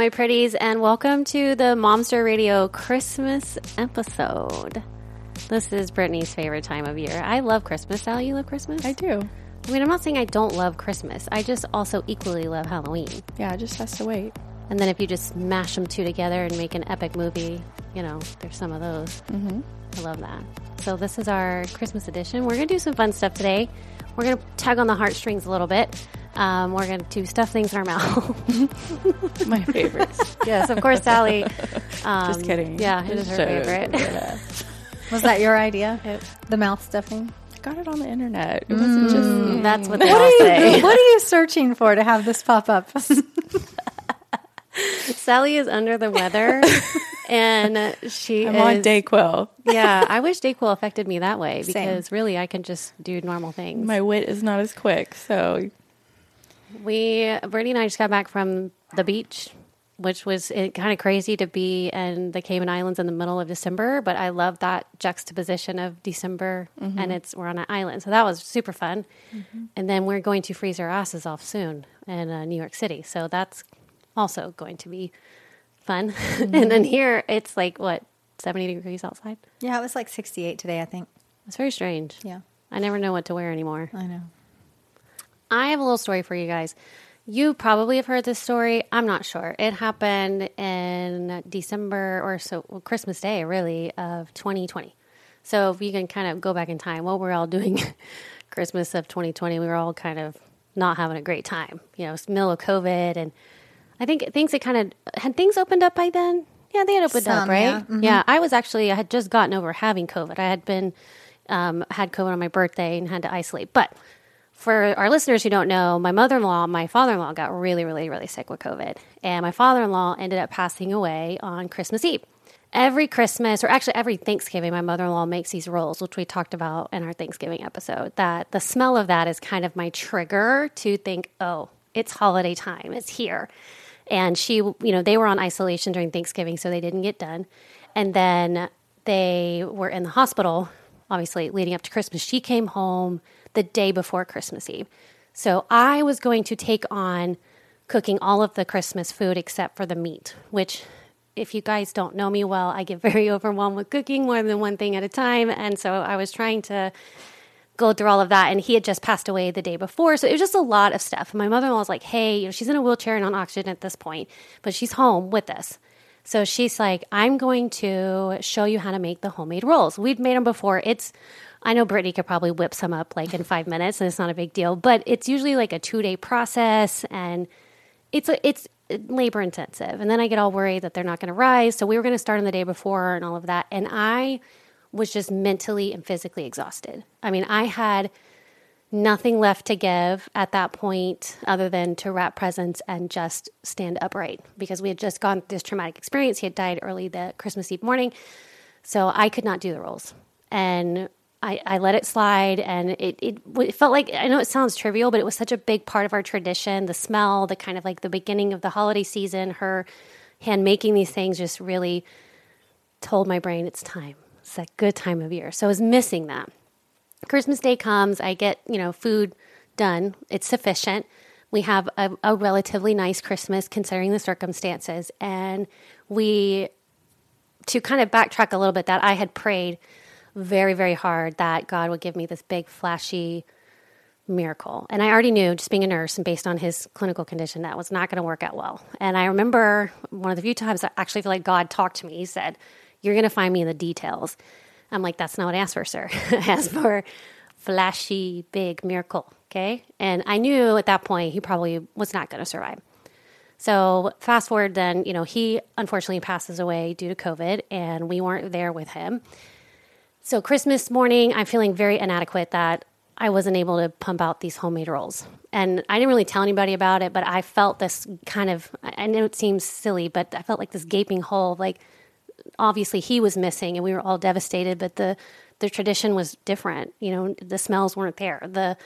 My pretties, and welcome to the Momster Radio Christmas episode. This is Brittany's favorite time of year. I love Christmas. Sally, you love Christmas? I do. I mean, I'm not saying I don't love Christmas. I just also equally love Halloween. Yeah, it just has to wait. And then if you just mash them two together and make an epic movie, you know, there's some of those. Mm-hmm. I love that. So this is our Christmas edition. We're going to do some fun stuff today. We're going to tug on the heartstrings a little bit. Um, we're going to stuff things in our mouth. My favorites. yes, of course, Sally. Um, just kidding. Yeah, it is her favorite. Was that your idea? the mouth stuffing? I got it on the internet. It wasn't just. That's what they all say. What are you searching for to have this pop up? Sally is under the weather, and she I'm is, on Dayquil. yeah, I wish Dayquil affected me that way because really I can just do normal things. My wit is not as quick, so We, Brittany and I just got back from the beach, which was eh, kind of crazy to be in the Cayman Islands in the middle of December. But I love that juxtaposition of December and mm-hmm. it's we're on an island, so that was super fun. Mm-hmm. And then we're going to freeze our asses off soon in uh, New York City, so that's also going to be fun. and then mm-hmm. here it's like what seventy degrees outside. yeah, it was like 68 today, I think. It's very strange. Yeah, I never know what to wear anymore. I know. I have a little story for you guys. You probably have heard this story. I'm not sure. It happened in December or so, well, Christmas Day, really, of 2020. So if you can kind of go back in time, what we're all doing Christmas of 2020, we were all kind of not having a great time. You know, it's the middle of COVID, and I think things had kind of had things opened up by then. Yeah, they had opened up, right? yeah. Mhm. yeah, I was actually I had just gotten over having COVID. I had been um, had COVID on my birthday and had to isolate, but for our listeners who don't know, my mother in law, my father in law got really, really, really sick with COVID. And my father in law ended up passing away on Christmas Eve. Every Christmas, or actually every Thanksgiving, my mother in law makes these rolls, which we talked about in our Thanksgiving episode. That the smell of that is kind of my trigger to think, oh, it's holiday time, it's here. And she, you know, they were on isolation during Thanksgiving, so they didn't get done. And then they were in the hospital, obviously, leading up to Christmas. She came home the day before Christmas Eve. So I was going to take on cooking all of the Christmas food except for the meat, which, if you guys don't know me well, I get very overwhelmed with cooking more than one thing at a time. And so I was trying to go through all of that. And he had just passed away the day before. So it was just a lot of stuff. My mother in law was like, hey, you know, she's in a wheelchair and on oxygen at this point, but she's home with us. So she's like, I'm going to show you how to make the homemade rolls. We'd made them before. It's, I know Brittany could probably whip some up like in five minutes and it's not a big deal, but it's usually like a two day process and it's a, it's labor intensive. And then I get all worried that they're not going to rise. So we were going to start on the day before and all of that. And I was just mentally and physically exhausted. I mean, I had nothing left to give at that point other than to wrap presents and just stand upright because we had just gone through this traumatic experience. He had died early the Christmas Eve morning. So I could not do the rolls. And I, I let it slide and it, it, it felt like, I know it sounds trivial, but it was such a big part of our tradition. The smell, the kind of like the beginning of the holiday season, her hand making these things just really told my brain it's time. It's that good time of year. So I was missing that. Christmas Day comes, I get, you know, food done. It's sufficient. We have a, a relatively nice Christmas considering the circumstances. And we, to kind of backtrack a little bit, that I had prayed very, very hard that God would give me this big, flashy miracle. And I already knew, just being a nurse and based on his clinical condition, that was not going to work out well. And I remember one of the few times I actually feel like God talked to me. He said, You're going to find me in the details. I'm like, That's not what I asked for, sir. I asked for flashy, big miracle. Okay. And I knew at that point he probably was not going to survive. So fast forward, then, you know, he unfortunately passes away due to COVID, and we weren't there with him. So Christmas morning, I'm feeling very inadequate that I wasn't able to pump out these homemade rolls. And I didn't really tell anybody about it, but I felt this kind of, I know it seems silly, but I felt like this gaping hole. Like, obviously, he was missing and we were all devastated, but the, the tradition was different. You know, the smells weren't there. The,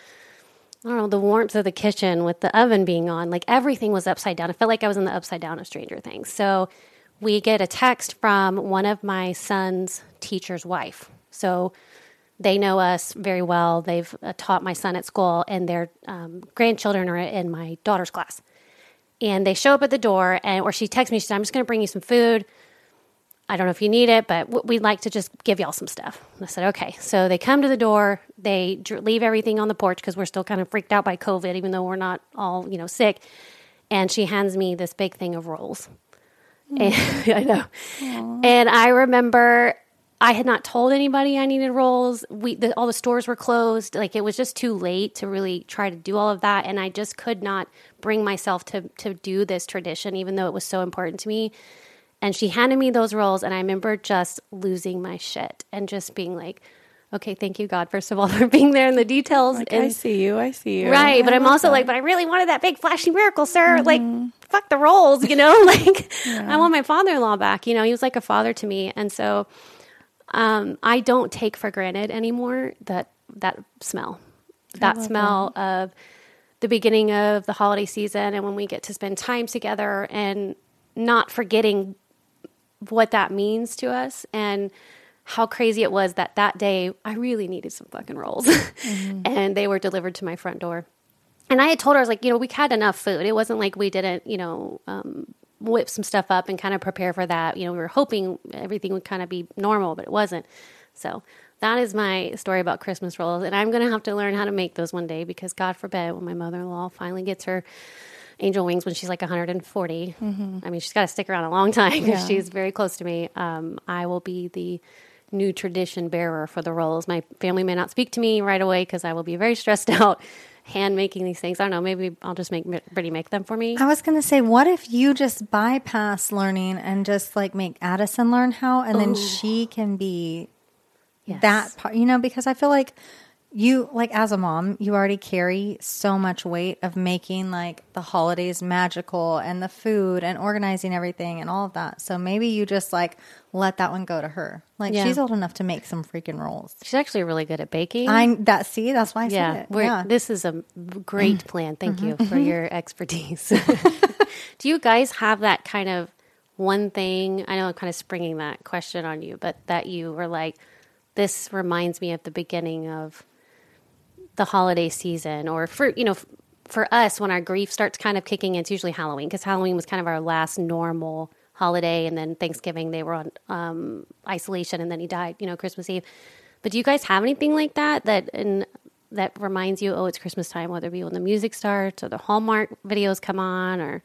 I don't know, the warmth of the kitchen with the oven being on, like everything was upside down. I felt like I was in the upside down of Stranger Things. So we get a text from one of my son's teacher's wife. So they know us very well. They've uh, taught my son at school, and their um, grandchildren are in my daughter's class. And they show up at the door, and or she texts me. She said, "I'm just going to bring you some food. I don't know if you need it, but w- we'd like to just give y'all some stuff." And I said, "Okay." So they come to the door. They dr- leave everything on the porch because we're still kind of freaked out by COVID, even though we're not all you know sick. And she hands me this big thing of rolls. And, I know. And I remember I had not told anybody I needed rolls. We the, all the stores were closed. Like it was just too late to really try to do all of that, and I just could not bring myself to to do this tradition, even though it was so important to me. And she handed me those rolls, and I remember just losing my shit and just being like, "Okay, thank you, God, first of all, for being there in the details." Like, and I see you. I see you. Right, but I I'm also that. like, but I really wanted that big flashy miracle, sir. Mm-hmm. Like, fuck the rolls, you know? like, I want my father in law back. You know, he was like a father to me. And so um, I don't take for granted anymore that that smell, that smell of the beginning of the holiday season and when we get to spend time together and not forgetting what that means to us and how crazy it was that that day I really needed some fucking rolls and they were delivered to my front door. And I had told her, I was like, you know, we had enough food. It wasn't like we didn't, you know, um, whip some stuff up and kind of prepare for that. You know, we were hoping everything would kind of be normal, but it wasn't. So that is my story about Christmas rolls. And I'm going to have to learn how to make those one day because God forbid when my mother in law finally gets her angel wings when she's like 140. I mean, she's got to stick around a long time because Yeah. she's very close to me. Um, I will be the new tradition bearer for the rolls. My family may not speak to me right away because I will be very stressed out hand making these things. I don't know. Maybe I'll just make Brittany make them for me. I was going to say, what if you just bypass learning and just like make Addison learn how, and then she can be Yes. that part, you know, because I feel like you, like as a mom, you already carry so much weight of making like the holidays magical and the food and organizing everything and all of that. So maybe you just like let that one go to her. Like Yeah. she's old enough to make some freaking rolls. She's actually really good at baking. I that see that's why I yeah, said it. Yeah. Mm-hmm. this is a great plan. Thank you for your expertise. Do you guys have that kind of one thing? I know I'm kind of springing that question on you, but that you were like, this reminds me of the beginning of the holiday season, or for you know, for us when our grief starts kind of kicking in. It's usually Halloween because Halloween was kind of our last normal holiday, and then Thanksgiving they were on um, isolation, and then he died. You know, Christmas Eve. But do you guys have anything like that that in that reminds you, oh, it's Christmas time, whether it be when the music starts or the Hallmark videos come on, or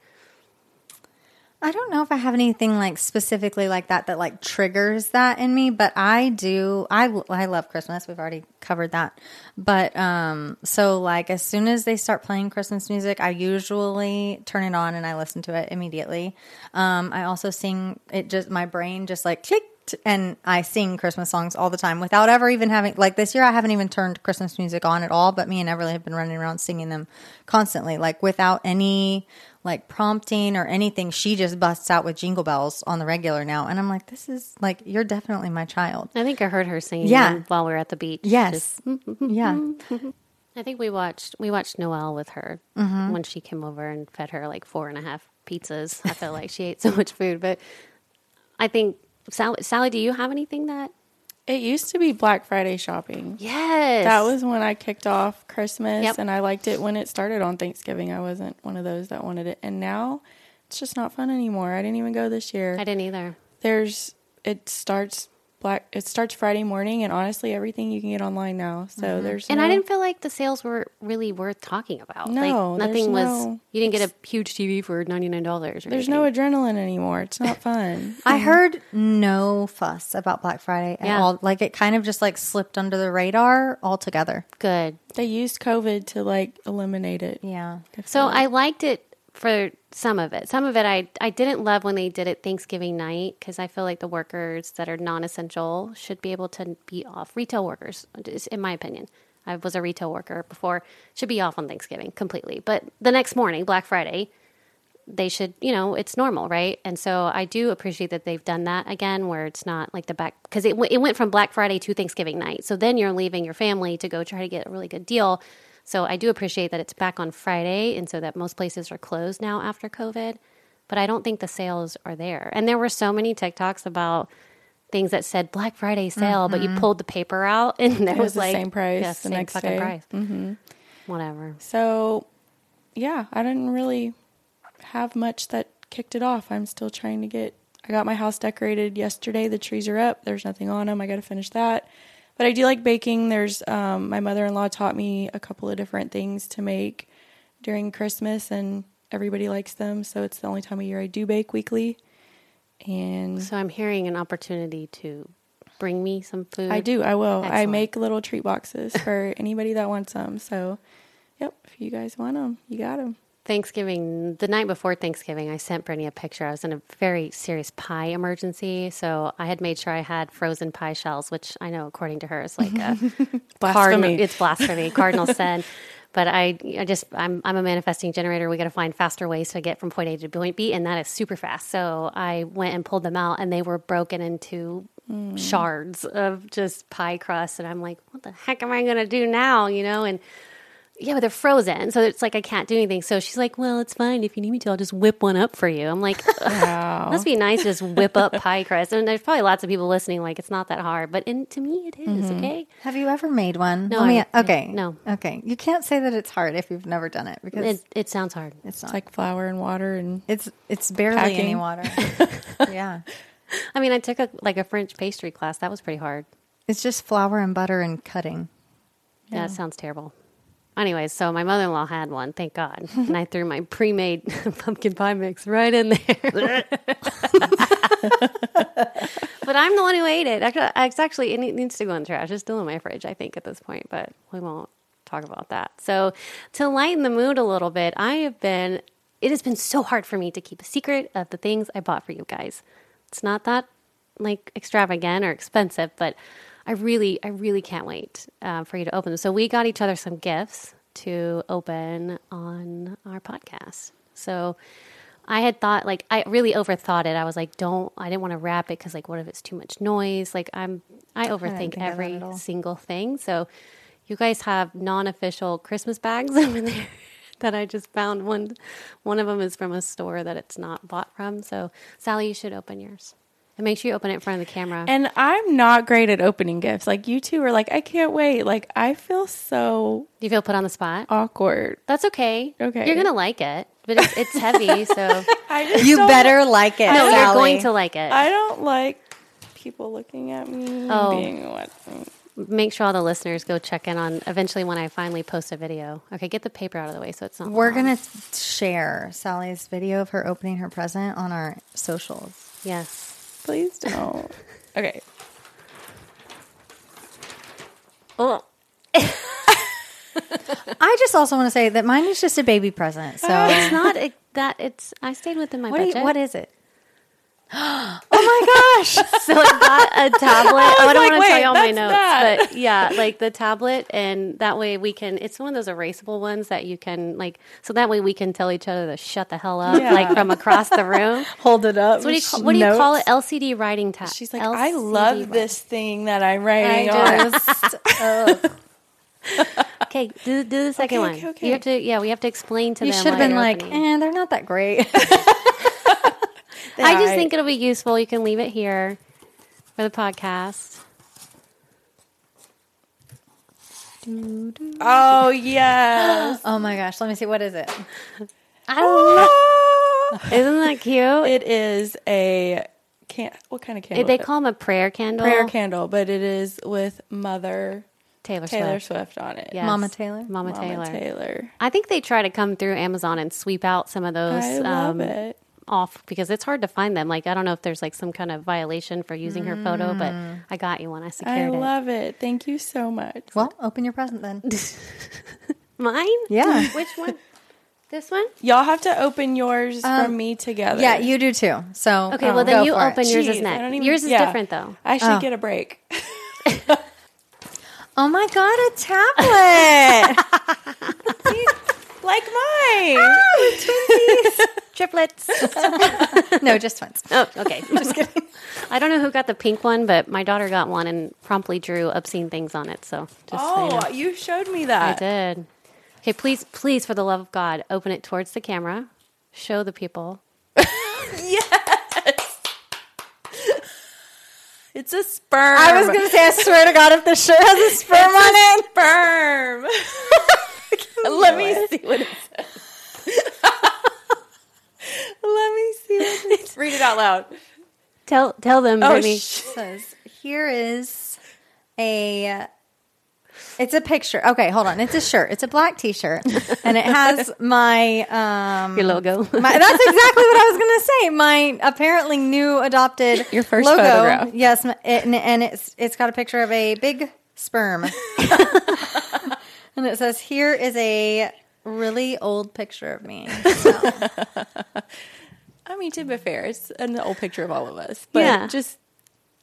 I don't know if I have anything like specifically like that that like triggers that in me, but I do. I I love Christmas. We've already covered that, but um, so like as soon as they start playing Christmas music, I usually turn it on and I listen to it immediately. Um, I also sing it. Just my brain just like clicked, and I sing Christmas songs all the time without ever even having like this year. I haven't even turned Christmas music on at all, but me and Everly have been running around singing them constantly, like without any like prompting or anything. She just busts out with jingle bells on the regular now. And I'm like, this is like, you're definitely my child. I think I heard her singing Yeah. while we were at the beach. Yes. Just- yeah. I think we watched we watched Noelle with her Mm-hmm. when she came over and fed her like four and a half pizzas. I felt like she ate so much food, but I think Sally, Sally, do you have anything that? It used to be Black Friday shopping. Yes, That was when I kicked off Christmas Yep. and I liked it when it started on Thanksgiving. I wasn't one of those that wanted it. And now it's just not fun anymore. I didn't even go this year. I didn't either. There's it starts black it starts Friday morning and honestly everything you can get online now. So there's Mm-hmm. And I didn't feel like the sales were really worth talking about. No, like nothing was. no- you didn't get a huge TV for ninety nine dollars. there's no adrenaline anymore. It's not fun. I heard no fuss about Black Friday at Yeah. all. Like it kind of just like slipped under the radar altogether. good. they used COVID to like eliminate it. Yeah. So I liked it for some of it. Some of it I I didn't love when they did it Thanksgiving night because I feel like the workers that are non-essential should be able to be off. Retail workers, in my opinion. I was a retail worker before, should be off on Thanksgiving completely. But the next morning, Black Friday, they should, you know, it's normal, right? And so I do appreciate that they've done that again, where it's not like the back because it it went from Black Friday to Thanksgiving night. So then you're leaving your family to go try to get a really good deal. So I do appreciate that it's back on Friday, and so that most places are closed now after COVID. But I don't think the sales are there. And there were so many TikToks about things that said Black Friday sale, but you pulled the paper out and there was was, the like same price yeah, the same next fucking day. price. Mm-hmm. Whatever. So yeah, I didn't really have much that kicked it off. I'm still trying to get. I got my house decorated yesterday. The trees are up. There's nothing on them. I got to finish that. But I do like baking. There's um, my mother-in-law taught me a couple of different things to make during Christmas, and everybody likes them. So it's the only time of year I do bake weekly. And So I'm hearing an opportunity to bring me some food. I do. I will. I make little treat boxes for anybody that wants them. So, yep. If you guys want them, you got them. Thanksgiving, the night before Thanksgiving, I sent Brittany a picture. I was in a very serious pie emergency. So I had made sure I had frozen pie shells, which I know, according to her, is like a Blasphemy. it's blasphemy, cardinal sin. But I, I just, I'm, I'm a manifesting generator. We got to find faster ways to get from point A to point B, and that is super fast. So I went and pulled them out, and they were broken into mm. shards of just pie crust. And I'm like, what the heck am I going to do now? You know, and yeah, but they're frozen. So it's like I can't do anything. So she's like, well, it's fine. If you need me to, I'll just whip one up for you. I'm like, Wow. must be nice to just whip up pie crust. And there's probably lots of people listening, like, it's not that hard. But in, to me, it is, mm-hmm. okay? Have you ever made one? No, me- okay. no. Okay. You can't say that it's hard if you've never done it because It, it sounds hard. it's not. It's like flour and water and it's it's barely any water. yeah. I mean, I took a like a French pastry class. That was pretty hard. It's just flour and butter and cutting. Yeah, it sounds terrible. Anyways, so my mother in law had one, thank God. and I threw my pre made pumpkin pie mix right in there. but I'm the one who ate it. Actually, it's actually, it needs to go in the trash. It's still in my fridge, I think, at this point, but we won't talk about that. So, to lighten the mood a little bit, I have been, it has been so hard for me to keep a secret of the things I bought for you guys. It's not that like extravagant or expensive, but I really, I really can't wait uh, for you to open them. So we got each other some gifts to open on our podcast. So I had thought, like, I really overthought it. I was like, don't, I didn't want to wrap it because, like, what if it's too much noise? Like, I'm, I overthink that every single thing. So you guys have non-official Christmas bags over there. That I just found one. One of them is from a store that it's not bought from. So Sally, you should open yours, and make sure you open it in front of the camera. and I'm not great at opening gifts. Like you two are like, I can't wait. Like I feel so Do you feel put on the spot? awkward. That's okay. Okay. You're gonna like it, but it's, it's heavy, so I just You don't- better like it. no, you're Sally. going to like it. I don't like people looking at me Oh. being what Make sure all the listeners go check in on eventually when I finally post a video. Okay, get the paper out of the way so it's not. We're long. gonna share Sally's video of her opening her present on our socials. Yes. Please don't. okay. Oh, I just also want to say that mine is just a baby present. So it's not it, that. It's I stayed within my what, budget. you, what is it? oh my gosh! so I got a tablet. oh, I don't like, want to tell you all my notes, that. but yeah, like the tablet, and that way we can. It's one of those erasable ones that you can like. So that way we can tell each other to shut the hell up, Yeah. like from across the room. Hold it up. So what do you call, what do you call it? LCD writing tab. She's like, I love this thing that I'm I writing on. just. Okay, do, do the second Okay, one. okay, okay. You have to, yeah, we have to explain to you them. should have been like, opening. eh, they're not that great. I just think it'll be useful. You can leave it here for the podcast. Oh yes. oh my gosh! Let me see. What is it? I don't that cute? it is a can. What kind of candle? they is it? call them a prayer candle. prayer candle, but it is with Mother Taylor, Taylor Swift. Swift on it. Yes. Mama Taylor? Mama, Mama Taylor. Taylor. I think they try to come through Amazon and sweep out some of those I love um, it. Off because it's hard to find them. Like I don't know if there's like some kind of violation for using her photo, but I got you one. I I secured it. I love it. Thank you so much. Well, open your present then. Mine? Yeah. Which one? This one? Y'all have to open yours Um, from me together. Yeah, you do too. So Okay, oh, well then go you for it. open yours is Jeez, I next. don't even- yours is yeah. different though. I should Oh. get a break. Oh my god, a tablet! Like mine. Oh, Triplets. no, just twins. Oh, okay. Just kidding. I don't know who got the pink one, but my daughter got one and promptly drew obscene things on it. So just so you oh, know. oh, you showed me that. I did. Okay, please, please, for the love of God, open it towards the camera. Show the people. Yes. It's a sperm. I was gonna say, I swear to God, if the shirt has a sperm on it, sperm. Let me see what it says. Let me see what it Read it out loud. Tell tell them, Oh, Brittany. sh- says here is a it's a picture okay hold on it's a shirt it's a black t-shirt and it has my um Your logo. my, that's exactly what i was gonna say my apparently new adopted Your first logo photograph. yes it, and, and it's it's got a picture of a big sperm and it says here is a really old picture of me I mean, to be fair, it's an old picture of all of us. But Yeah. just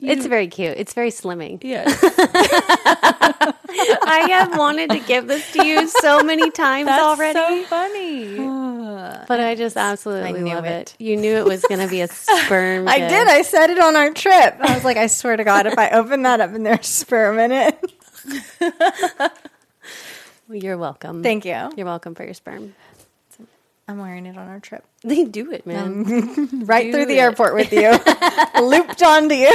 it's very cute. It's very slimming. yes, I have wanted to give this to you so many times that's already, so funny. but I just absolutely knew love it. it. You knew it was going to be a sperm. I did. I said it on our trip. I was like, I swear to God, if I open that up and there's sperm in it. Well, You're welcome. Thank you. You're welcome for your sperm. I'm wearing it on our trip. They do it, man. Right Do through the airport with you. Looped onto you.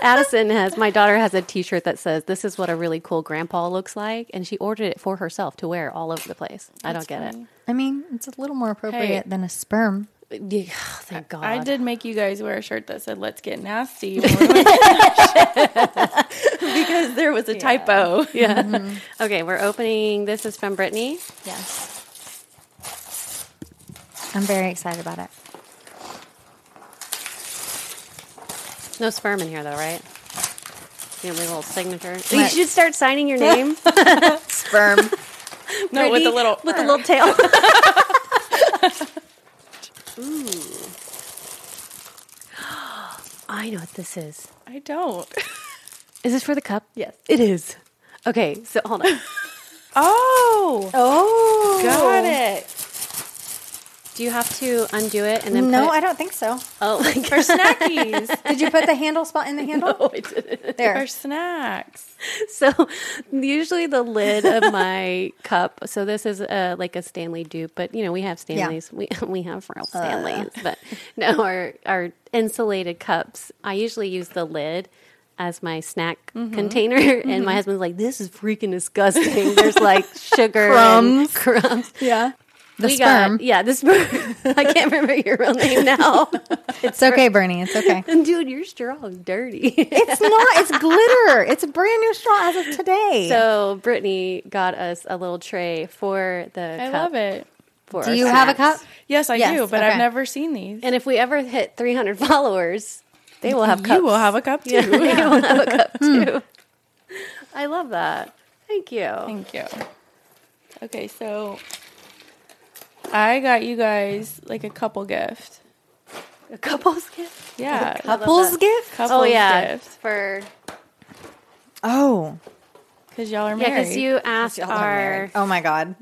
Addison has my daughter has a T-shirt that says, "This is what a really cool grandpa looks like," and she ordered it for herself to wear all over the place. I don't get it. I mean, it's a little more appropriate Hey. than a sperm. It. Yeah, thank God. I did make you guys wear a shirt that said "Let's get nasty" when we went to because there was a typo. Yeah. Mm-hmm. Okay, we're opening. This is from Brittany. Yes. I'm very excited about it. No sperm in here, though, right? You know, my little signature. You should start signing your name. Sperm. No, with a little with a little tail. Ooh. I know what this is. I don't. Is this for the cup? Yes. It is. Okay, so hold on. Oh, Oh. Got it. Do you have to undo it and then No, put I don't think so. Oh, like For snackies. Did you put the handle spot in the handle? No, I didn't. There. For snacks. So usually the lid of my cup. So this is uh, like a Stanley dupe, but you know we have Stanleys. We we have real Stanleys, but no, our our insulated cups. I usually use the lid as my snack container, and my husband's like, "This is freaking disgusting." There's like sugar Crumbs. and crumbs. Yeah. The we sperm. got yeah, the sperm. I can't remember your real name now. It's okay, Bernie. It's okay. and dude, your straw is dirty. It's not. It's glitter. It's a brand new straw as of today. So Brittany got us a little tray for the I cup love it. For Do our you have a cup? Yes, I Yes, do, but okay. I've never seen these. And if we ever hit 300 followers, they will have cups. you will have a cup too. Yeah, they will have a cup hmm. too. I love that. Thank you. Thank you. Okay, so I got you guys like a couple gift. A couple's gift. Yeah, Couples gift? couples Oh yeah, gift for Oh. because y'all are yeah, married. because you asked Y'all are our. married. Oh my God.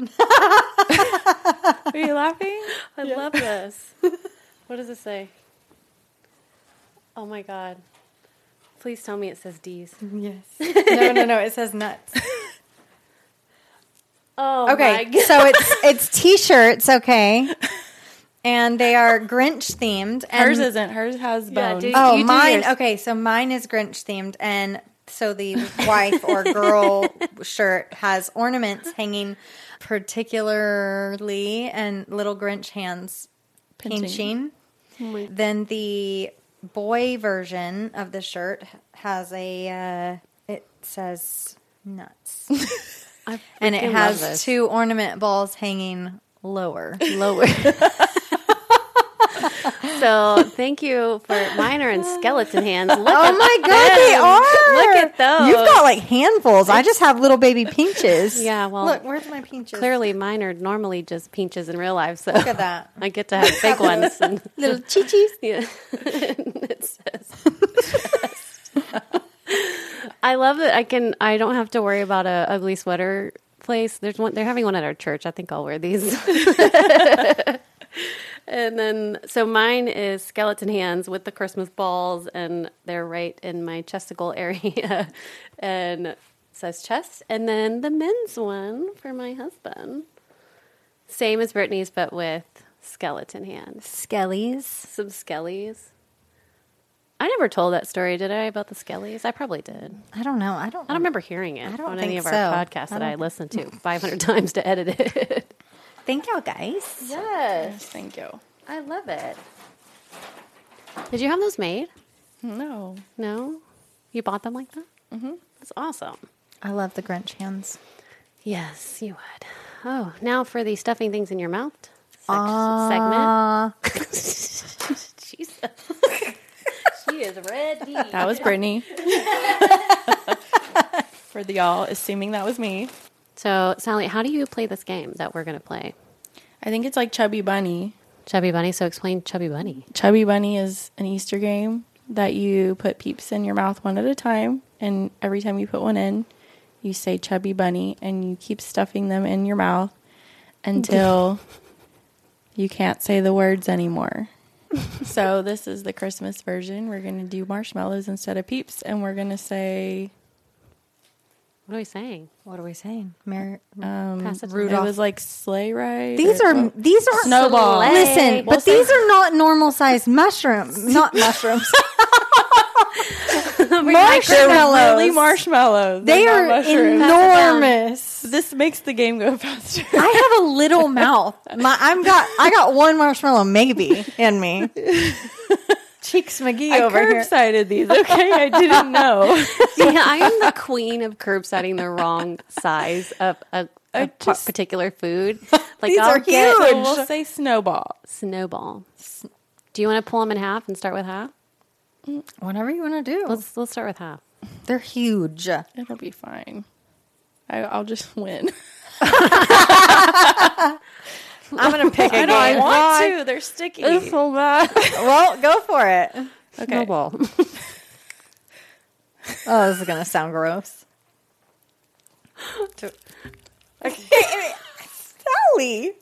Are you laughing? I love this. what does it say? Oh my god! Please tell me it says D's. Yes. No, no, no. It says nuts. Oh my Okay. god! So it's it's t-shirts, okay? And they are Grinch themed. And Hers isn't. Hers has Yeah, bones. dude. Oh, You do mine. yours. Okay, so mine is Grinch themed, and so the wife or girl shirt has ornaments hanging particularly, and little Grinch hands pinching. my- Then the boy version of the shirt has a. Uh, it says nuts, I and it has two ornament balls hanging lower. lower. so thank you for mine are in skeleton hands. Look Oh my god, they them. are! Look at those. You've got like handfuls. I just have little baby pinches. Yeah, well, look, where's my pinches? Clearly, mine are normally just pinches in real life. So Look at that. I get to have big ones. And, little chichis. yeah, it says. I love that I can. I don't have to worry about a ugly sweater place. There's one. They're having one at our church. I think I'll wear these. and then, so mine is skeleton hands with the Christmas balls, and they're right in my chesticle area, and says chest. And then the men's one for my husband, same as Brittany's, but with skeleton hands, Skellies. some skellies. I never told that story, did I, about the skellies? I probably did. I don't know. I don't. I don't remember hearing it I don't on any think of our so. podcasts I that I listened to 500 times to edit it. Thank y'all, guys. yes, Thank you. I love it. Did you have those made? No. No, you bought them like that. Mm-hmm. That's awesome. I love the Grinch hands. Yes, you would. Oh, now for the stuffing things in your mouth sec- Uh, segment. Jesus, she is ready. That was Brittany. For the y'all, assuming that was me. So, Sally, how do you play this game that we're going to play? I think it's like Chubby Bunny. Chubby Bunny. So, explain Chubby Bunny. Chubby Bunny is an Easter game that you put peeps in your mouth one at a time. And every time you put one in, you say Chubby Bunny and you keep stuffing them in your mouth until you can't say the words anymore. So, this is the Christmas version. We're going to do marshmallows instead of peeps. And we're going to say, What are we saying? what are we saying? Mer- um, Pass it it Rudolph. was like sleigh ride. these or- are these are Snowball. Listen, We'll but these are not normal sized mushrooms. Not mushrooms. They're Marshmallows. really marshmallows. They They're are enormous. This makes the game go faster. I have a little mouth. My, I'm got. I got one marshmallow maybe in me. Cheeks McGee I over here. curbsided these. Okay, I didn't know. yeah, I am the queen of curbsiding the wrong size of a, a pa- just- particular food. Like These I'll are get huge. So we'll say snowball. snowball. Do you want to pull them in half and start with half? Whatever you want to do. Let's let's start with half. They're huge. It'll be fine. I, I'll just win. I'm gonna pick a I don't want to. They're sticky. so bad. well, go for it. Okay. Snowball. Oh, this is gonna sound gross. okay, Sally.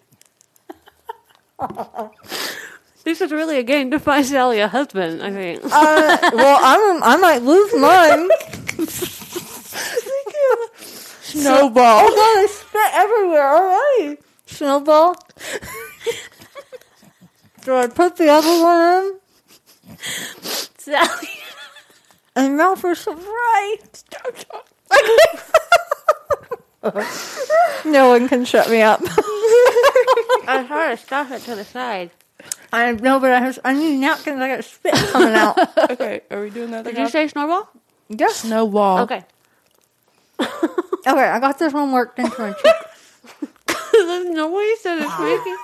This is really a game to find Sally a husband. I think. Uh, well, I'm. I might lose mine. Snowball. Oh god, I spit everywhere already. Snowball. Do I put the other one in? Sally. And now for some right. no one can shut me up. I tried to stuff it to the side. I know, but I, have, I need napkins. I got spit coming out. Okay, are we doing that? Did you say snowball? yes. snowball? Okay. Okay, I got this one worked into my cheek. There's no way you said it's making.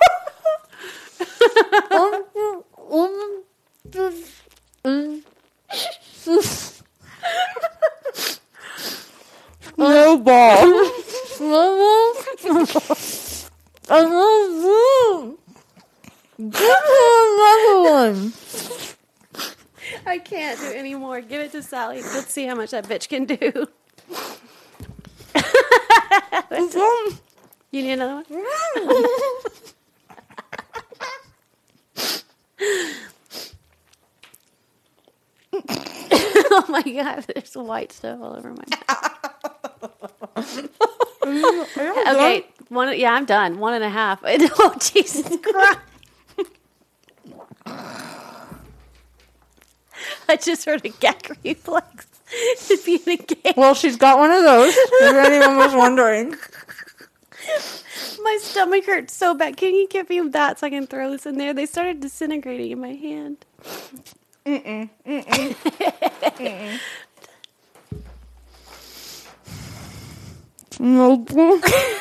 Snowball. Another one. I can't do any more. Give it to Sally. Let's see how much that bitch can do. You need another one? oh my god, there's white stuff all over my okay, one. Yeah, I'm done. One and a half. Oh Jesus Christ! I just heard a gag reflex. to be in a game. Well, she's got one of those. If anyone was wondering. My stomach hurts so bad. Can you give me that so I can throw this in there? They started disintegrating in my hand. Snowball.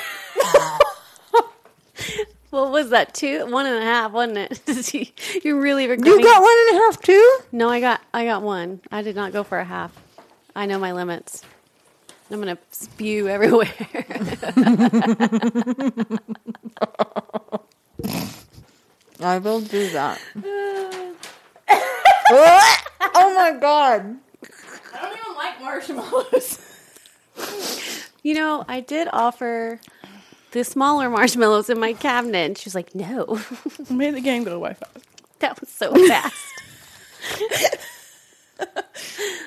What was that? Two, one and a half, wasn't it? You're really You got one and a half too? No, I got, I got one. I did not go for a half. I know my limits. I'm gonna spew everywhere. I will do that. oh my god. I don't even like marshmallows. you know, I did offer the smaller marshmallows in my cabinet, and she was like, "No, Made the game go Wi-Fi. that was so fast."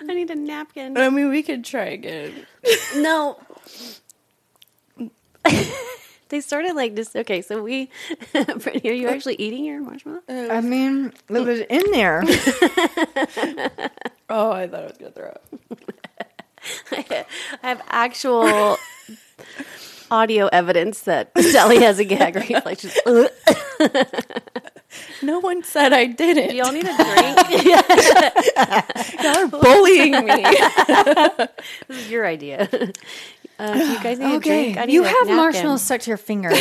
I need a napkin. I mean, we could try again. No. they started like this. Okay, so we. Brittany, are you actually eating your marshmallow? Uh, I mean, it was in there. Oh, I thought I was gonna throw up. I have actual audio evidence that Sally has a gag reflex. She's, "Ugh." No one said I didn't. Y'all need a drink. Y'all are bullying me. this is your idea. Uh, do you guys need a drink? I need you a have napkin. marshmallows stuck to your finger.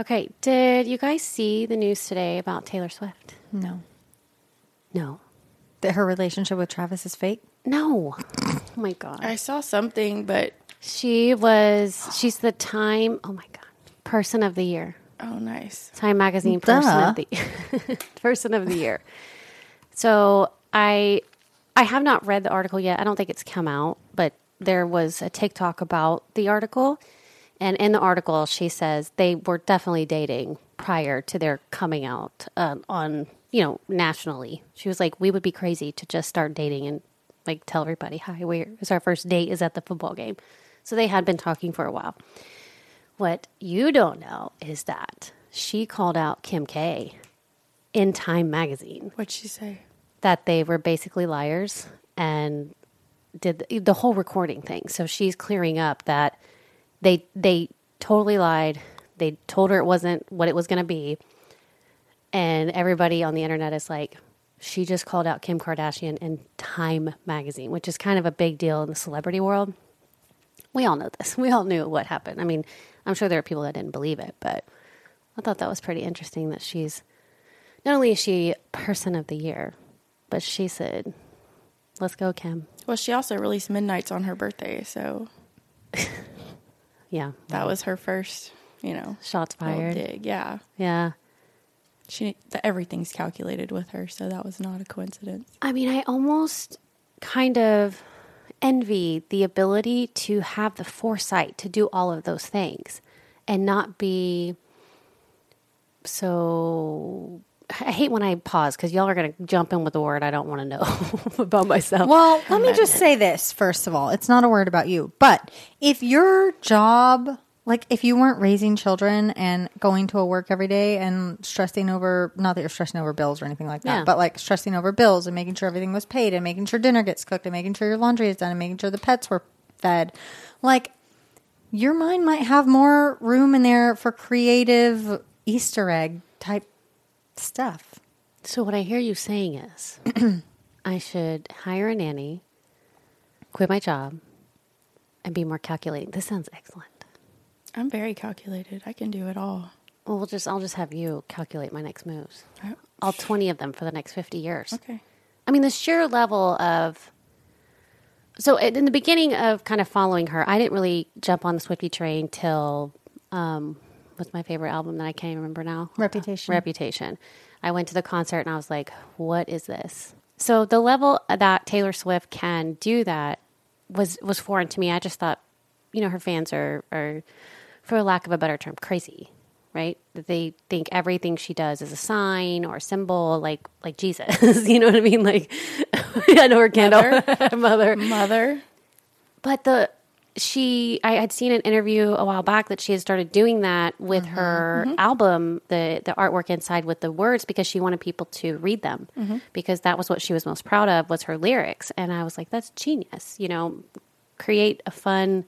Okay, did you guys see the news today about Taylor Swift? no, No. that her relationship with Travis is fake. No. Oh my god. I saw something, but She was she's the Time, oh my god, person of the year. oh, nice. Time magazine person of the person of the year. So I I have not read the article yet. I don't think it's come out, but there was a TikTok about the article. And in the article, she says they were definitely dating prior to their coming out um, on, you know, nationally. She was like, we would be crazy to just start dating and like tell everybody, hi, we're, it's our first date is at the football game. So they had been talking for a while. What you don't know is that she called out Kim K in Time magazine What'd she say? that they were basically liars and did the, the whole recording thing. So she's clearing up that they they totally lied. They told her it wasn't what it was going to be. And everybody on the internet is like she just called out Kim Kardashian in Time magazine, which is kind of a big deal in the celebrity world. We all know this. We all knew what happened. I mean, I'm sure there are people that didn't believe it, but I thought that was pretty interesting that she's not only is she person of the year, but she said, "Let's go, Kim." Well, she also released Midnights on her birthday, so Yeah, that was her first, you know, shots fired. dig. Yeah, Yeah, she the, everything's calculated with her, so that was not a coincidence. I mean, I almost kind of envy the ability to have the foresight to do all of those things and not be so. I hate when I pause because y'all are going to jump in with a word I don't want to know about myself. Well, let me just say this first of all. It's not a word about you, but if your job, like if you weren't raising children and going to a work every day and stressing over, not that you're stressing over bills or anything like that, Yeah. but like stressing over bills and making sure everything was paid and making sure dinner gets cooked and making sure your laundry is done and making sure the pets were fed, like your mind might have more room in there for creative Easter egg type stuff. So what I hear you saying is, I should hire a nanny, quit my job, and be more calculating. This sounds excellent. I'm very calculated. I can do it all. Well, we'll just I'll just have you calculate my next moves. Oh, All twenty of them for the next fifty years. Okay. I mean, the sheer level of. So in in the beginning of kind of following her, I didn't really jump on the Swifty train till um, what's my favorite album that I can't even remember now? Reputation. Reputation. I went to the concert and I was like, "What is this?" So the level that Taylor Swift can do that was was foreign to me. I just thought, you know, her fans are are, for lack of a better term, crazy, right? That they think everything she does is a sign or a symbol, like like Jesus. you know what I mean? Like I know her candle, mother. Mother. But the she I had seen an interview a while back that she had started doing that with mm-hmm. her mm-hmm. album, the the artwork inside with the words because she wanted people to read them mm-hmm. because that was what she was most proud of was her lyrics. And I was like, that's genius, you know, create a fun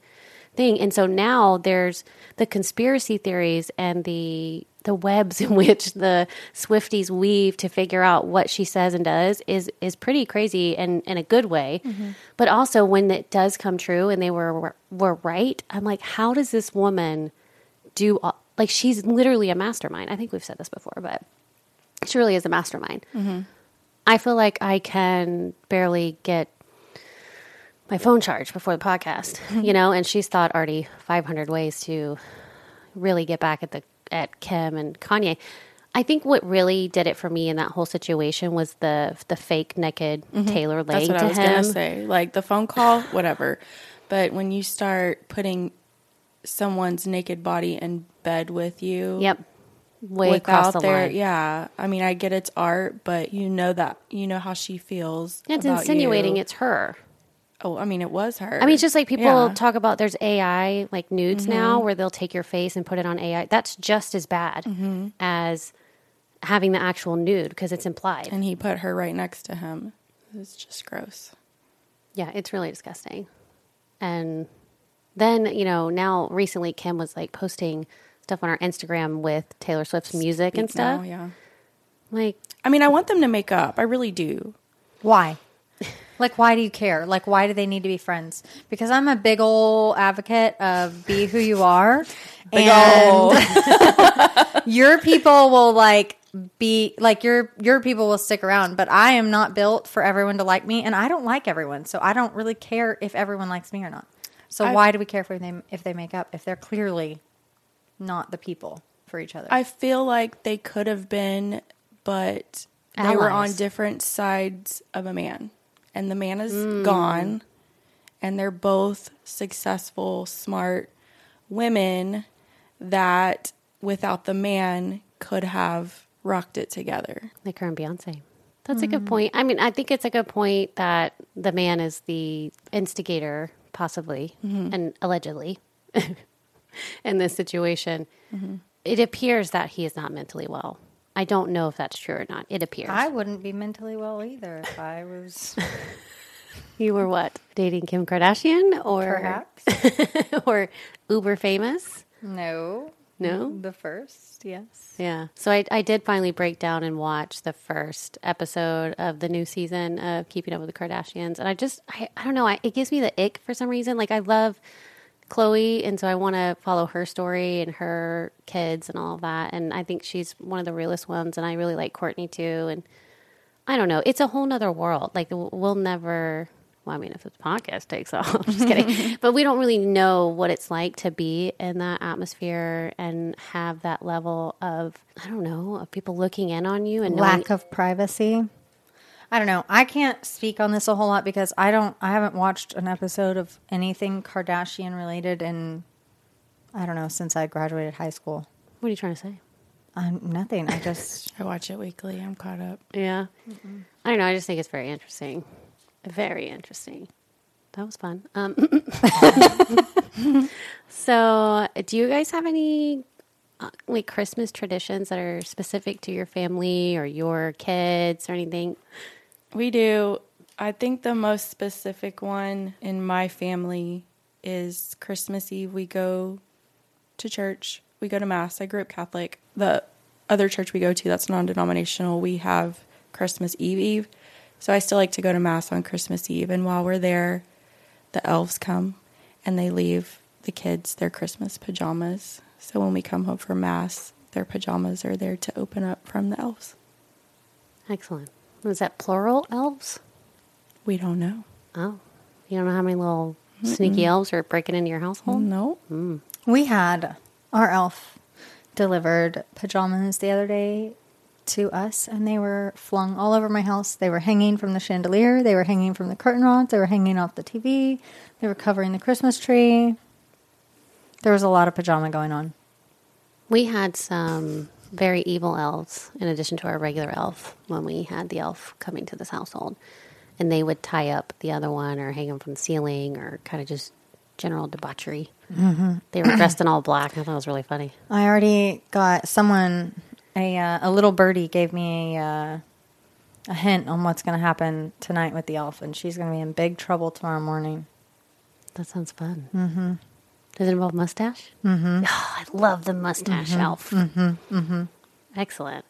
thing. And so now there's the conspiracy theories and the the webs in which the Swifties weave to figure out what she says and does is is pretty crazy and in a good way. Mm-hmm. But also when it does come true and they were were right, I'm like, how does this woman do all, like she's literally a mastermind. I think we've said this before, but she really is a mastermind. Mm-hmm. I feel like I can barely get my phone charged before the podcast, you know, and she's thought already 500 ways to really get back at the at Kim and Kanye. I think what really did it for me in that whole situation was the the fake naked mm-hmm. Taylor That's what to I was him. say. Like the phone call, whatever. But when you start putting someone's naked body in bed with you, Yep, way across the their, line. yeah. I mean, I get it's art, but you know that you know how she feels. It's insinuating you. it's her. Oh, I mean, it was her. I mean, it's just like people Yeah. talk about there's AI like nudes mm-hmm. now where they'll take your face and put it on AI. That's just as bad mm-hmm. as having the actual nude because it's implied. and he put her right next to him. It's just gross. Yeah, it's really disgusting. And then, you know, now recently Kim was like posting stuff on our Instagram with Taylor Swift's music and Speak now, stuff. yeah. Like, I mean, I want them to make up. I really do. Why? Like, why do you care? Like, why do they need to be friends? Because I'm a big old advocate of be who you are. Big and your people will like be like your your people will stick around, but I am not built for everyone to like me, and I don't like everyone, so I don't really care if everyone likes me or not. So I- why do we care if they if they make up if they're clearly not the people for each other? I feel like they could have been, but they were on Allies. different sides of a man. And the man is Mm. gone. And they're both successful, smart women that without the man could have rocked it together. like her and Beyonce. That's a good mm. point. I mean, I think it's a good point that the man is the instigator, possibly mm-hmm. and allegedly, in this situation. Mm-hmm. It appears that he is not mentally well. I don't know if that's true or not. It appears. I wouldn't be mentally well either if I was you were what dating Kim Kardashian or perhaps or uber famous? no No. the first yes Yeah. So I, I did finally break down and watch the first episode of the new season of Keeping Up with the Kardashians. And I just, I, I don't know, I, it gives me the ick for some reason. Like, I love Khloé, and so I want to follow her story and her kids and all of that. And I think she's one of the realest ones. And I really like Kourtney too. And I don't know, it's a whole nother world. Like, we'll never. Well, I mean, if this podcast takes off, I'm just kidding. but we don't really know what it's like to be in that atmosphere and have that level of, I don't know, of people looking in on you and knowing, lack of privacy. I don't know. I can't speak on this a whole lot because I don't. I haven't watched an episode of anything Kardashian related in I don't know since I graduated high school. What are you trying to say? Um, nothing. I just I watch it weekly. I'm caught up. Yeah. I don't know. I just think it's very interesting. Very interesting. That was fun. Um, so, do you guys have any uh, like Christmas traditions that are specific to your family or your kids or anything? We do. I think the most specific one in my family is Christmas Eve. We go to church, we go to Mass. I grew up Catholic. The other church we go to that's non denominational, we have Christmas Eve Eve. So I still like to go to Mass on Christmas Eve. And while we're there, the elves come and they leave the kids their Christmas pajamas. So when we come home from Mass, their pajamas are there to open up from the elves. Excellent. Was that plural elves? We don't know. Oh, you don't know how many little sneaky elves are breaking into your household? No. Hmm. we had our elf delivered pajamas the other day to us, and they were flung all over my house. They were hanging from the chandelier. They were hanging from the curtain rods. They were hanging off the TV. They were covering the Christmas tree. There was a lot of pajama going on. We had some very evil elves in addition to our regular elf when we had the elf coming to this household. And they would tie up the other one or hang him from the ceiling or kind of just general debauchery. Mm-hmm. They were dressed in all black. I thought it was really funny. I already got someone a uh, a little birdie gave me a uh, a hint on what's going to happen tonight with the elf, and she's going to be in big trouble tomorrow morning. That sounds fun. Mm-hmm. Does it involve mustache? Mm-hmm. Oh, I love the mustache elf. Mm-hmm. Mm-hmm. Excellent.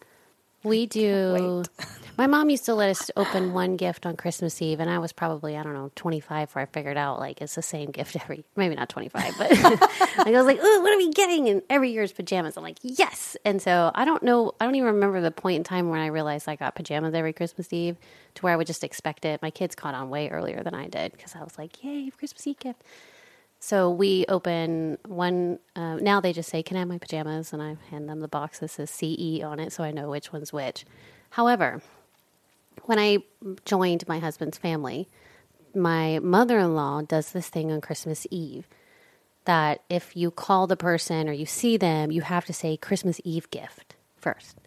We do. My mom used to let us open one gift on Christmas Eve, and I was probably I don't know twenty five where I figured out like it's the same gift every maybe not twenty five, but like I was like, "Ooh, what are we getting?" And every year's pajamas. I'm like, "Yes!" And so I don't know. I don't even remember the point in time when I realized I got pajamas every Christmas Eve, to where I would just expect it. My kids caught on way earlier than I did because I was like, "Yay, Christmas Eve gift!" So we open one. Uh, now they just say, "Can I have my pajamas?" And I hand them the box that says CE on it, so I know which one's which. However, when I joined my husband's family, my mother-in-law does this thing on Christmas Eve that if you call the person or you see them, you have to say Christmas Eve gift first.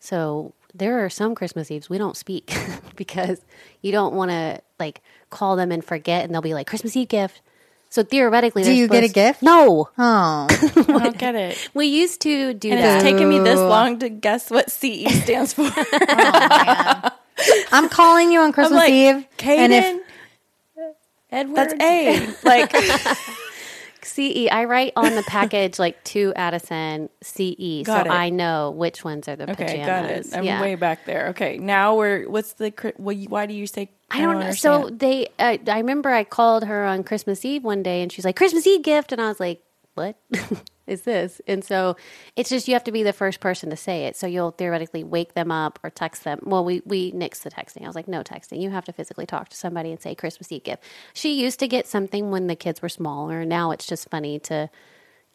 So there are some Christmas Eves we don't speak because you don't want to like call them and forget, and they'll be like Christmas Eve gift. So theoretically, Do you get a gift? No, Oh, I don't get it. we used to do And that. it's taken me this long to guess what CE stands for. Oh, I'm calling you on Christmas like, Eve, and if Caden, Edward. That's A. Like, CE. I write on the package like to Addison CE, Got so it. I know which ones are the Okay, pajamas. got it. I'm yeah. way back there. Okay, now we're what's the cri- what, you- why do you say I don't know. So they, uh, I remember I called her on Christmas Eve one day, and she's like, "Christmas Eve gift," and I was like, "What is this?" And so it's just you have to be the first person to say it. So you'll theoretically wake them up or text them. Well, we we nixed the texting. I was like, "No texting. You have to physically talk to somebody and say Christmas Eve gift." She used to get something when the kids were smaller. Now it's just funny to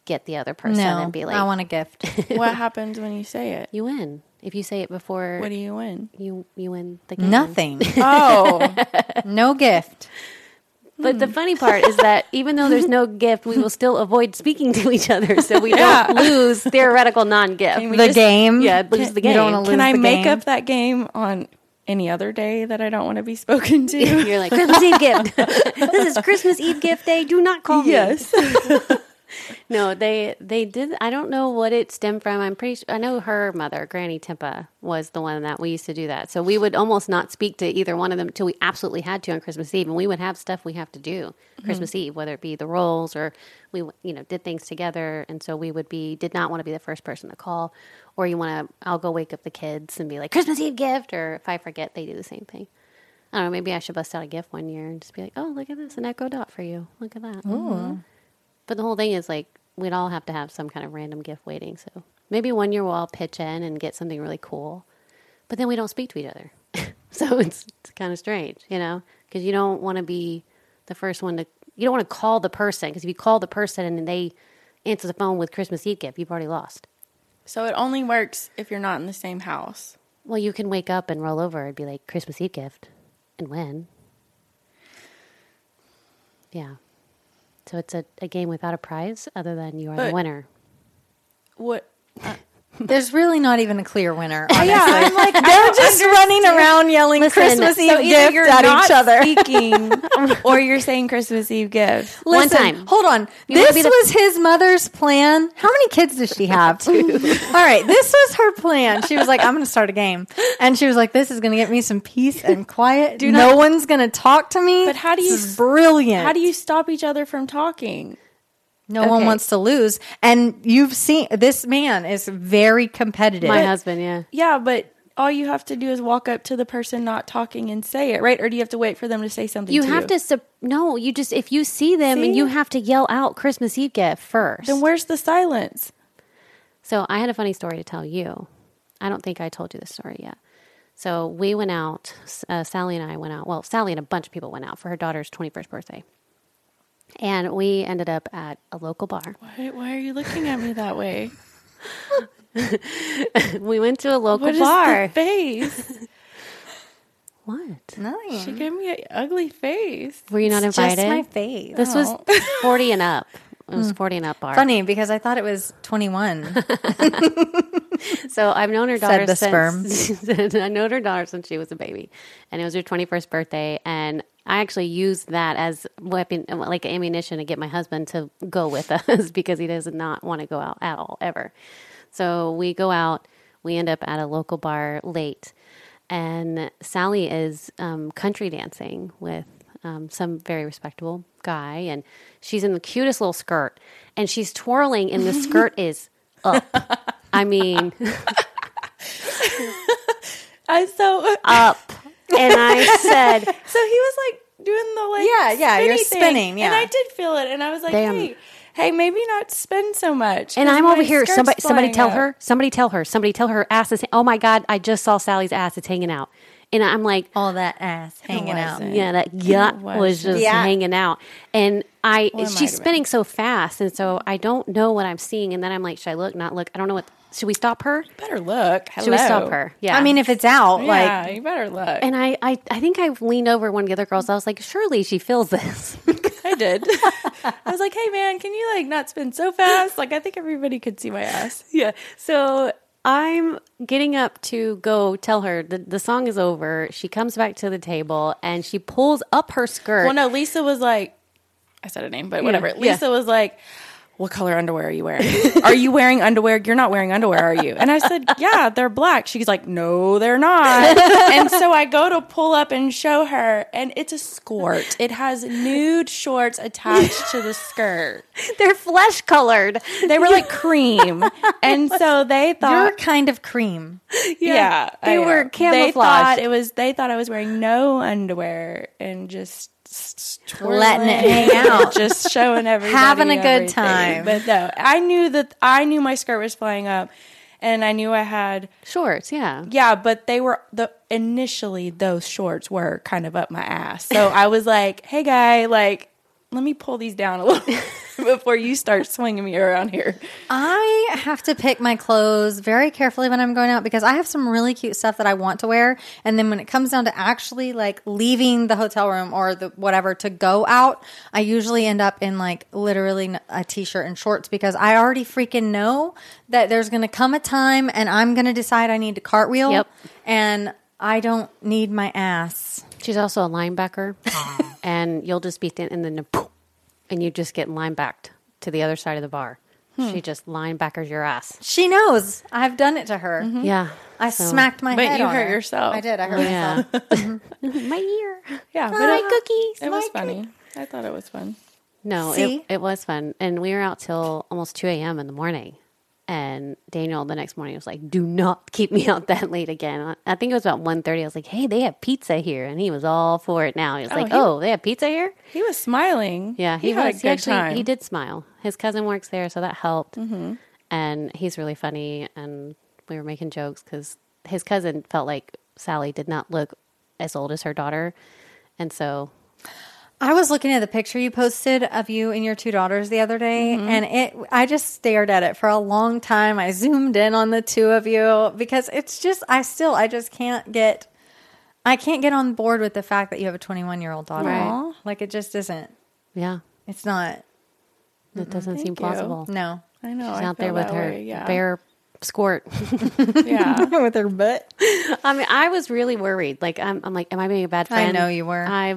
get the other person No, and be like, I want a gift. what happens when you say it? "You win." If you say it before What do you win? you you win the game. Nothing. Oh, no gift. But the hmm. funny part is that even though there's no gift, we will still avoid speaking to each other, so we don't lose theoretical non-gift. The just- game. yeah, lose the You don't game. can lose I the make game. up that game on any other day that I don't want to be spoken to? You're like Christmas Eve gift. this is Christmas Eve gift day. Do not call me. yes. No, they they did. I don't know what it stemmed from. I'm pretty. Sure, I know her mother, Granny Timpa, was the one that we used to do that. So we would almost not speak to either one of them until we absolutely had to on Christmas Eve, and we would have stuff we have to do mm-hmm. Christmas Eve, whether it be the rolls or we you know did things together. And so we would be did not want to be the first person to call, or you want to. I'll go wake up the kids and be like Christmas Eve gift, or if I forget, they do the same thing. I don't know. Maybe I should bust out a gift one year and just be like, "Oh, look at this, an Echo Dot for you. Look at that." Mm-hmm. But the whole thing is like we'd all have to have some kind of random gift waiting. So maybe one year we'll all pitch in and get something really cool, but then we don't speak to each other. so it's it's kind of strange, you know, because you don't want to be the first one to. You don't want to call the person because if you call the person and they answer the phone with Christmas Eve gift, you've already lost. So it only works if you're not in the same house. Well, you can wake up and roll over and be like Christmas Eve gift, and win. Yeah. So it's a, a game without a prize other than you are the winner. What? Uh, There's really not even a clear winner. Honestly. Yeah, I'm like, They're just running around yelling Listen, Christmas Eve either gift at each other. speaking, or you're saying Christmas Eve gift. One Listen, time. Hold on. You this the- was his mother's plan. How many kids does she have? Two. All right. This was her plan. She was like, I'm going to start a game. And she was like, this is going to get me some peace and quiet. no not- one's going to talk to me. But how do you- This is brilliant. How do you stop each other from talking? No one wants to lose. And you've seen this man is very competitive. My husband, yeah. Yeah, but all you have to do is walk up to the person not talking and say it, right? Or do you have to wait for them to say something? You to have to sup- no. You just if you see them and you have to yell out Christmas Eve gift first. Then where's the silence? So I had a funny story to tell you. I don't think I told you this story yet. So we went out. Uh, Sally and I went out. Well, Sally and a bunch of people went out for her daughter's twenty first birthday, and we ended up at a local bar. Why, why are you looking at me that way? We went to a local What is bar. the face? what? Nothing. She gave me an ugly face. Were you not It's invited? Just my face. This was oh. forty and up. It was hmm. forty and up bar. Funny because I thought it was 21. So I've known her Said daughter the since I've known her daughter since she was a baby, and it was her twenty first birthday. And I actually use that as weapon, like ammunition, to get my husband to go with us because he does not want to go out at all ever. So we go out. We end up at a local bar late, and Sally is um, country dancing with um, some very respectable guy, and she's in the cutest little skirt, and she's twirling, and the skirt is up. I mean, I so up. And I said, so he was like doing the like Yeah, yeah, you're spinny thing, spinning, and yeah. I did feel it, and I was like, Damn. hey, hey, maybe not spin so much. And I'm over here. Somebody, somebody tell up. her. Somebody tell her. Somebody tell her ass is. Oh my god! I just saw Sally's ass. It's hanging out. And I'm like, All that ass hanging out. yeah, that yacht was. was just Yeah. hanging out. And I, Well, she's have spinning so fast, and so I don't know what I'm seeing. And then I'm like, should I look? Not look? I don't know what. Should we stop her? Better look. Hello. Should we stop her? Yeah. I mean, if it's out, Yeah, like you better look. and I, I, I think I leaned over one of the other girls. I was like, surely she feels this. I did. I was like, hey man, can you like not spin so fast? Like I think everybody could see my ass. Yeah. So I'm getting up to go tell her the, the song is over. She comes back to the table and she pulls up her skirt. Well, no, Lisa was like, I said a name, but whatever. yeah. Lisa was like, what color underwear are you wearing? are you wearing underwear? You're not wearing underwear, are you? And I said, yeah, they're black. She's like, no, they're not. and so I go to pull up and show her, and it's a skirt. It has nude shorts attached to the skirt. They're flesh colored. They were like cream. And so they thought You're kind of cream. yeah, they I were know. They thought it was, they thought I was wearing no underwear and just s- Letting it hang out. just showing everybody Having a good everything. time. But no, I knew that I knew my skirt was flying up, and I knew I had Shorts, yeah. yeah, but they were the initially those shorts were kind of up my ass, so I was like, hey guy, like let me pull these down a little before you start swinging me around here. I have to pick my clothes very carefully when I'm going out because I have some really cute stuff that I want to wear. And then when it comes down to actually like leaving the hotel room or the whatever to go out, I usually end up in like literally a t shirt and shorts because I already freaking know that there's going to come a time and I'm going to decide I need to cartwheel. Yep. And I don't need my ass. She's also a linebacker, and you'll just be th- in the and you just get linebacked to the other side of the bar. Hmm. She just linebackers your ass. She knows. I've done it to her. Mm-hmm. Yeah, I So- smacked my But head. you on hurt her. yourself. I did. I hurt Yeah, myself. Mm-hmm. my ear. Yeah, but My it, cookies. it was my funny. I thought it was fun. No, See? it, it was fun. And we were out till almost 2 a.m. in the morning. And Daniel the next morning was like, do not keep me out that late again. I think it was about 1.30. I was like, hey, they have pizza here. And he was all for it now. He was Oh, like, he- oh, they have pizza here? He was smiling. Yeah, he, had was. a he good actually time. he did smile. His cousin works there, so that helped. Mm-hmm. And he's really funny. And we were making jokes because his cousin felt like Sally did not look as old as her daughter. And so I was looking at the picture you posted of you and your two daughters the other day, Mm-hmm. and it. I just stared at it for a long time. I zoomed in on the two of you because it's just. I still. I just can't get. I can't get on board with the fact that you have a 21 year old daughter. Right. Like it just isn't. yeah, It's not. it doesn't seem Thank you. plausible. No. I know. She's I out there with her way, yeah. bare squirt. Yeah. with her butt. I mean, I was really worried. Like, I'm, I'm like, am I being a bad friend? I know you were. I,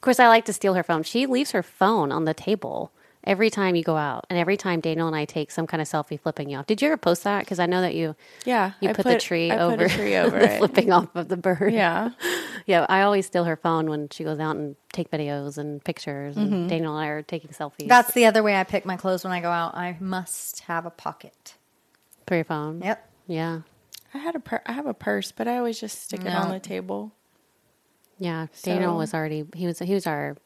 of course, I like to steal her phone. She leaves her phone on the table every time you go out, and every time Daniel and I take some kind of selfie flipping you off. Did you ever post that? Because I know that you, Yeah. you I put, the tree I over, Put tree over the it. flipping off of the bird. Yeah. yeah. I always steal her phone when she goes out and take videos and pictures. And Mm-hmm. Daniel and I are taking selfies. That's the other way I pick my clothes when I go out. I must have a pocket. for your phone. Yep. Yeah. I had a pur- I have a purse, but I always just stick it on the table. Yeah. Daniel was already he was he was our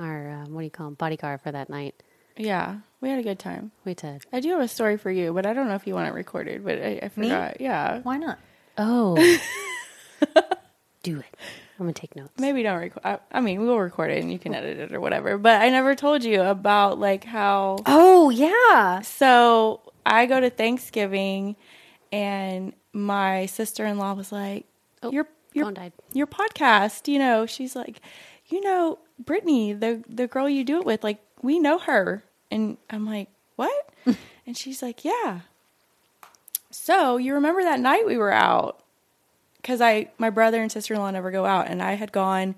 our um, what do you call him bodyguard for that night. Yeah, we had a good time. We did. I do have a story for you, but I don't know if you want it recorded. But I, I Me? forgot. Yeah, Why not? Oh. Do it. I'm gonna take notes. maybe don't record. I, I mean, we'll record it and you can edit it or whatever. But I never told you about like how. Oh, yeah. So I go to Thanksgiving, and my sister in law was like, Oh, "Your your your podcast." You know, she's like, "You know, Brittany, the the girl you do it with, like we know her." And I'm like, "What?" and she's like, "Yeah." So you remember that night we were out? Because I, my brother and sister in law never go out, and I had gone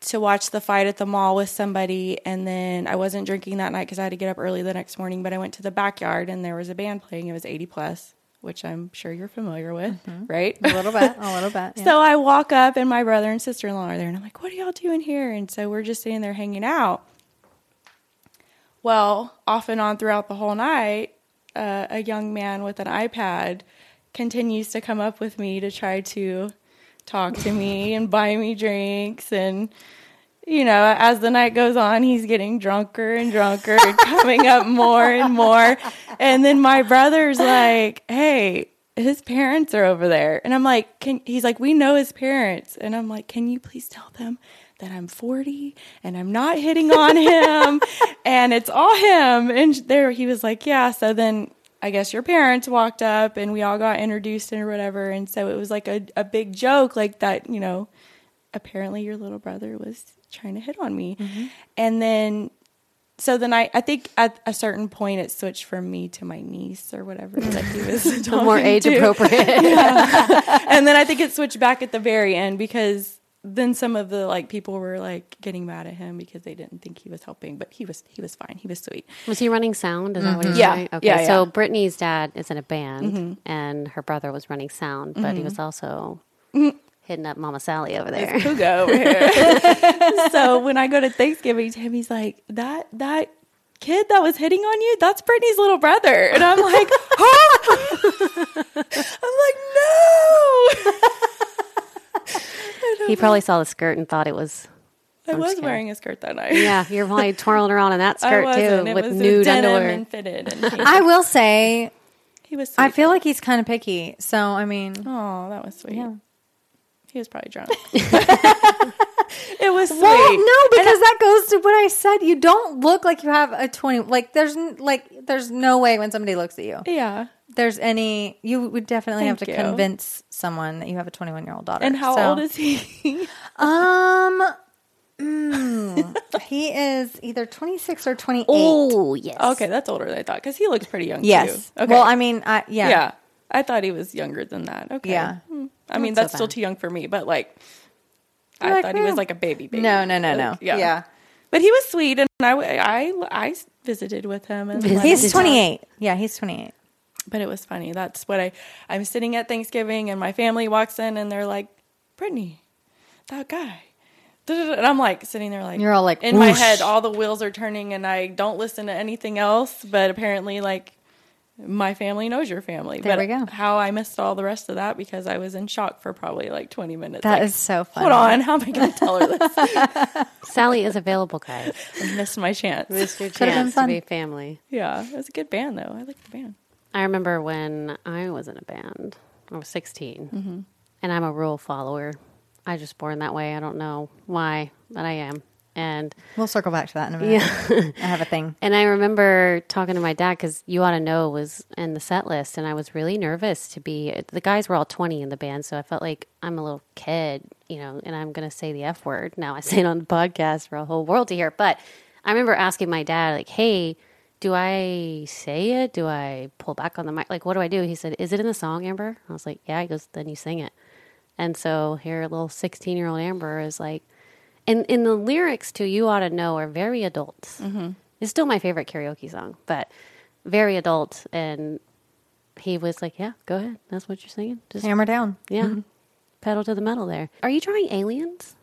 to watch the fight at the mall with somebody, and then I wasn't drinking that night because I had to get up early the next morning. But I went to the backyard, and there was a band playing. It was 80 plus, which I'm sure you're familiar with, right? A little bit. A little bit. yeah. So I walk up, and my brother and sister in law are there, and I'm like, "What are y'all doing here?" And so we're just sitting there hanging out. Well, off and on throughout the whole night, uh, a young man with an iPad continues to come up with me to try to talk to me and buy me drinks and you know, as the night goes on, he's getting drunker and drunker and coming up more and more. And then my brother's like, "Hey, his parents are over there." And I'm like, "Can he's like, "We know his parents." And I'm like, "Can you please tell them that I'm 40 and I'm not hitting on him and it's all him?" And there he was like, "Yeah." So then I guess your parents walked up and we all got introduced and whatever. And so it was like a, a big joke like that, you know, apparently your little brother was trying to hit on me. Mm-hmm. And then, so then I, I think at a certain point it switched from me to my niece or whatever that he was More age to. appropriate. And then I think it switched back at the very end because then some of the like people were like getting mad at him because they didn't think he was helping, but he was he was fine. He was sweet. Was he running sound? Is that what he's mm-hmm. Yeah. doing? Okay. Yeah, So. Brittany's dad is in a band, mm-hmm. and her brother was running sound, but he was also hitting up Mama Sally over there. Puga over here. so when I go to Thanksgiving, Tammy's like, that that kid that was hitting on you, that's Brittany's little brother. And I'm like, huh? I'm like, no. He probably saw the skirt and thought it was. I I'm was wearing a skirt that night. Yeah, you're probably twirling around in that skirt wasn't. too, It with was nude denim underwear. and fitted. And. I will say, he was sweet. I feel like he's kind of picky. So, I mean, Oh, that was sweet. Yeah. He was probably drunk. it was sweet. well, no, because that goes to what I said. You don't look like you have a 20, like, there's, like, there's no way when somebody looks at you, Yeah. there's any, you would definitely have to you. convince someone that you have a 21 year old daughter. And how So- old is he? Um, mm, he is either 26 or 28. Oh yes. okay, that's older than I thought because he looks pretty young Yes. too. Okay. Well, I mean, I, yeah. yeah. I thought he was younger than that. Okay. Yeah. Hmm. I mean, Not so that's still too young for me, but like, I You're like, thought he was "Hmm." like a baby baby. No, no, no, no. Like, yeah. yeah. But he was sweet, and I, I, I visited with him. And He's talk. 28. Yeah, he's 28. But it was funny. That's what I. I'm sitting at Thanksgiving, and my family walks in, and they're like, "Brittany, that guy." And I'm like sitting there, like You're all like, in my head, all the wheels are turning, and I don't listen to anything else. But apparently, like my family knows your family. There but we go. How I missed all the rest of that because I was in shock for probably like 20 minutes. That That is is so funny. Hold on, how am I going to tell her this? Sally is available, guys. I missed my chance. Missed your Could've chance to be family. Yeah, it was a good band though. I like the band. I remember when I was in a band. I was 16, Mm-hmm. and I'm a rule follower. I just born that way. I don't know why, but I am. And We'll circle back to that in a minute. I have a thing. and I remember talking to my dad because "You Ought to Know" was in the set list, and I was really nervous to be. The guys were all 20 in the band, so I felt like I'm a little kid, you know, and I'm going to say the f word. Now I say it on the podcast for a whole world to hear. But I remember asking my dad, like, "Hey." Do I say it? Do I pull back on the mic? Like, what do I do? He said, Is it in the song, Amber? I was like, Yeah. He goes, Then you sing it. And so here, a little 16 year old Amber is like, and, and the lyrics to You Ought to Know are very adult. Mm-hmm. It's still my favorite karaoke song, but very adult. And he was like, Yeah, go ahead. That's what you're singing. Just, Hammer down. yeah, mm-hmm. pedal to the metal there. Are you trying aliens?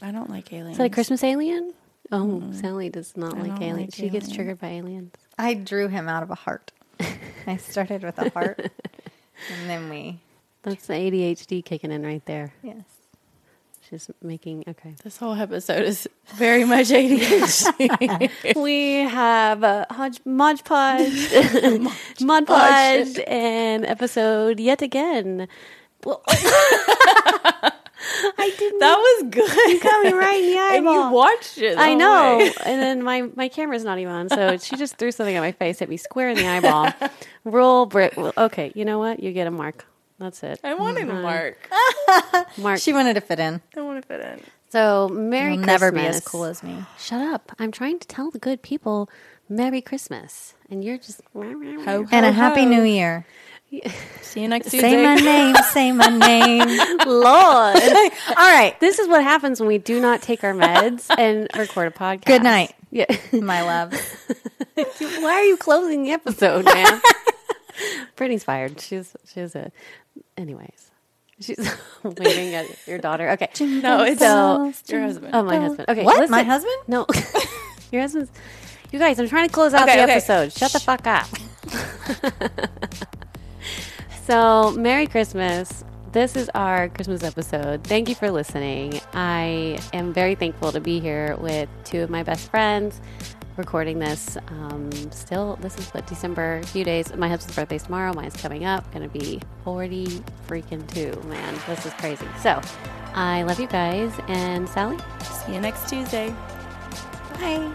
I don't like aliens. Is that a Christmas alien? Oh, mm-hmm. Sally does not like aliens. like she gets triggered by aliens. I drew him out of a heart. I started with a heart. and then we, That's the ADHD kicking in right there. yes. She's making okay. This whole episode is very much ADHD. we have a hodge, Mod Podge, Mod Podge, and episode yet again. Well, I didn't. that was good. You got me right in the and eyeball. you watched it. I know. way. and then my, my camera's not even on, so she just threw something at my face, hit me square in the eyeball. Roll brick. well, Okay, you know what? You get a mark. That's it. I wanted Mm-hmm. mark. Mark. She wanted to fit in. I want to fit in. So Merry You'll Christmas. never be as cool as me. Shut up. I'm trying to tell the good people Merry Christmas. And you're just. Ho, And ho, a happy new year. See you next Tuesday. Say my name, say my name. Lord. All right. this is what happens when we do not take our meds and record a podcast. Good night. Yeah. My love. Why are you closing the episode, man? Brittany's fired. She's she's a. Anyways, she's waving at your daughter. Okay. No, it's So- your husband. Oh, my husband. Okay. What? listen. My husband? No. your husband's. You guys, I'm trying to close out Okay, the okay. episode. Shut the fuck up. so, Merry Christmas. This is our Christmas episode. Thank you for listening. I am very thankful to be here with two of my best friends recording this. Um, still, this is what December, a few days. My husband's birthday's tomorrow. Mine's coming up. Gonna be 40 freaking two, man. This is crazy. So, I love you guys. And Sally? See you next Tuesday. Bye.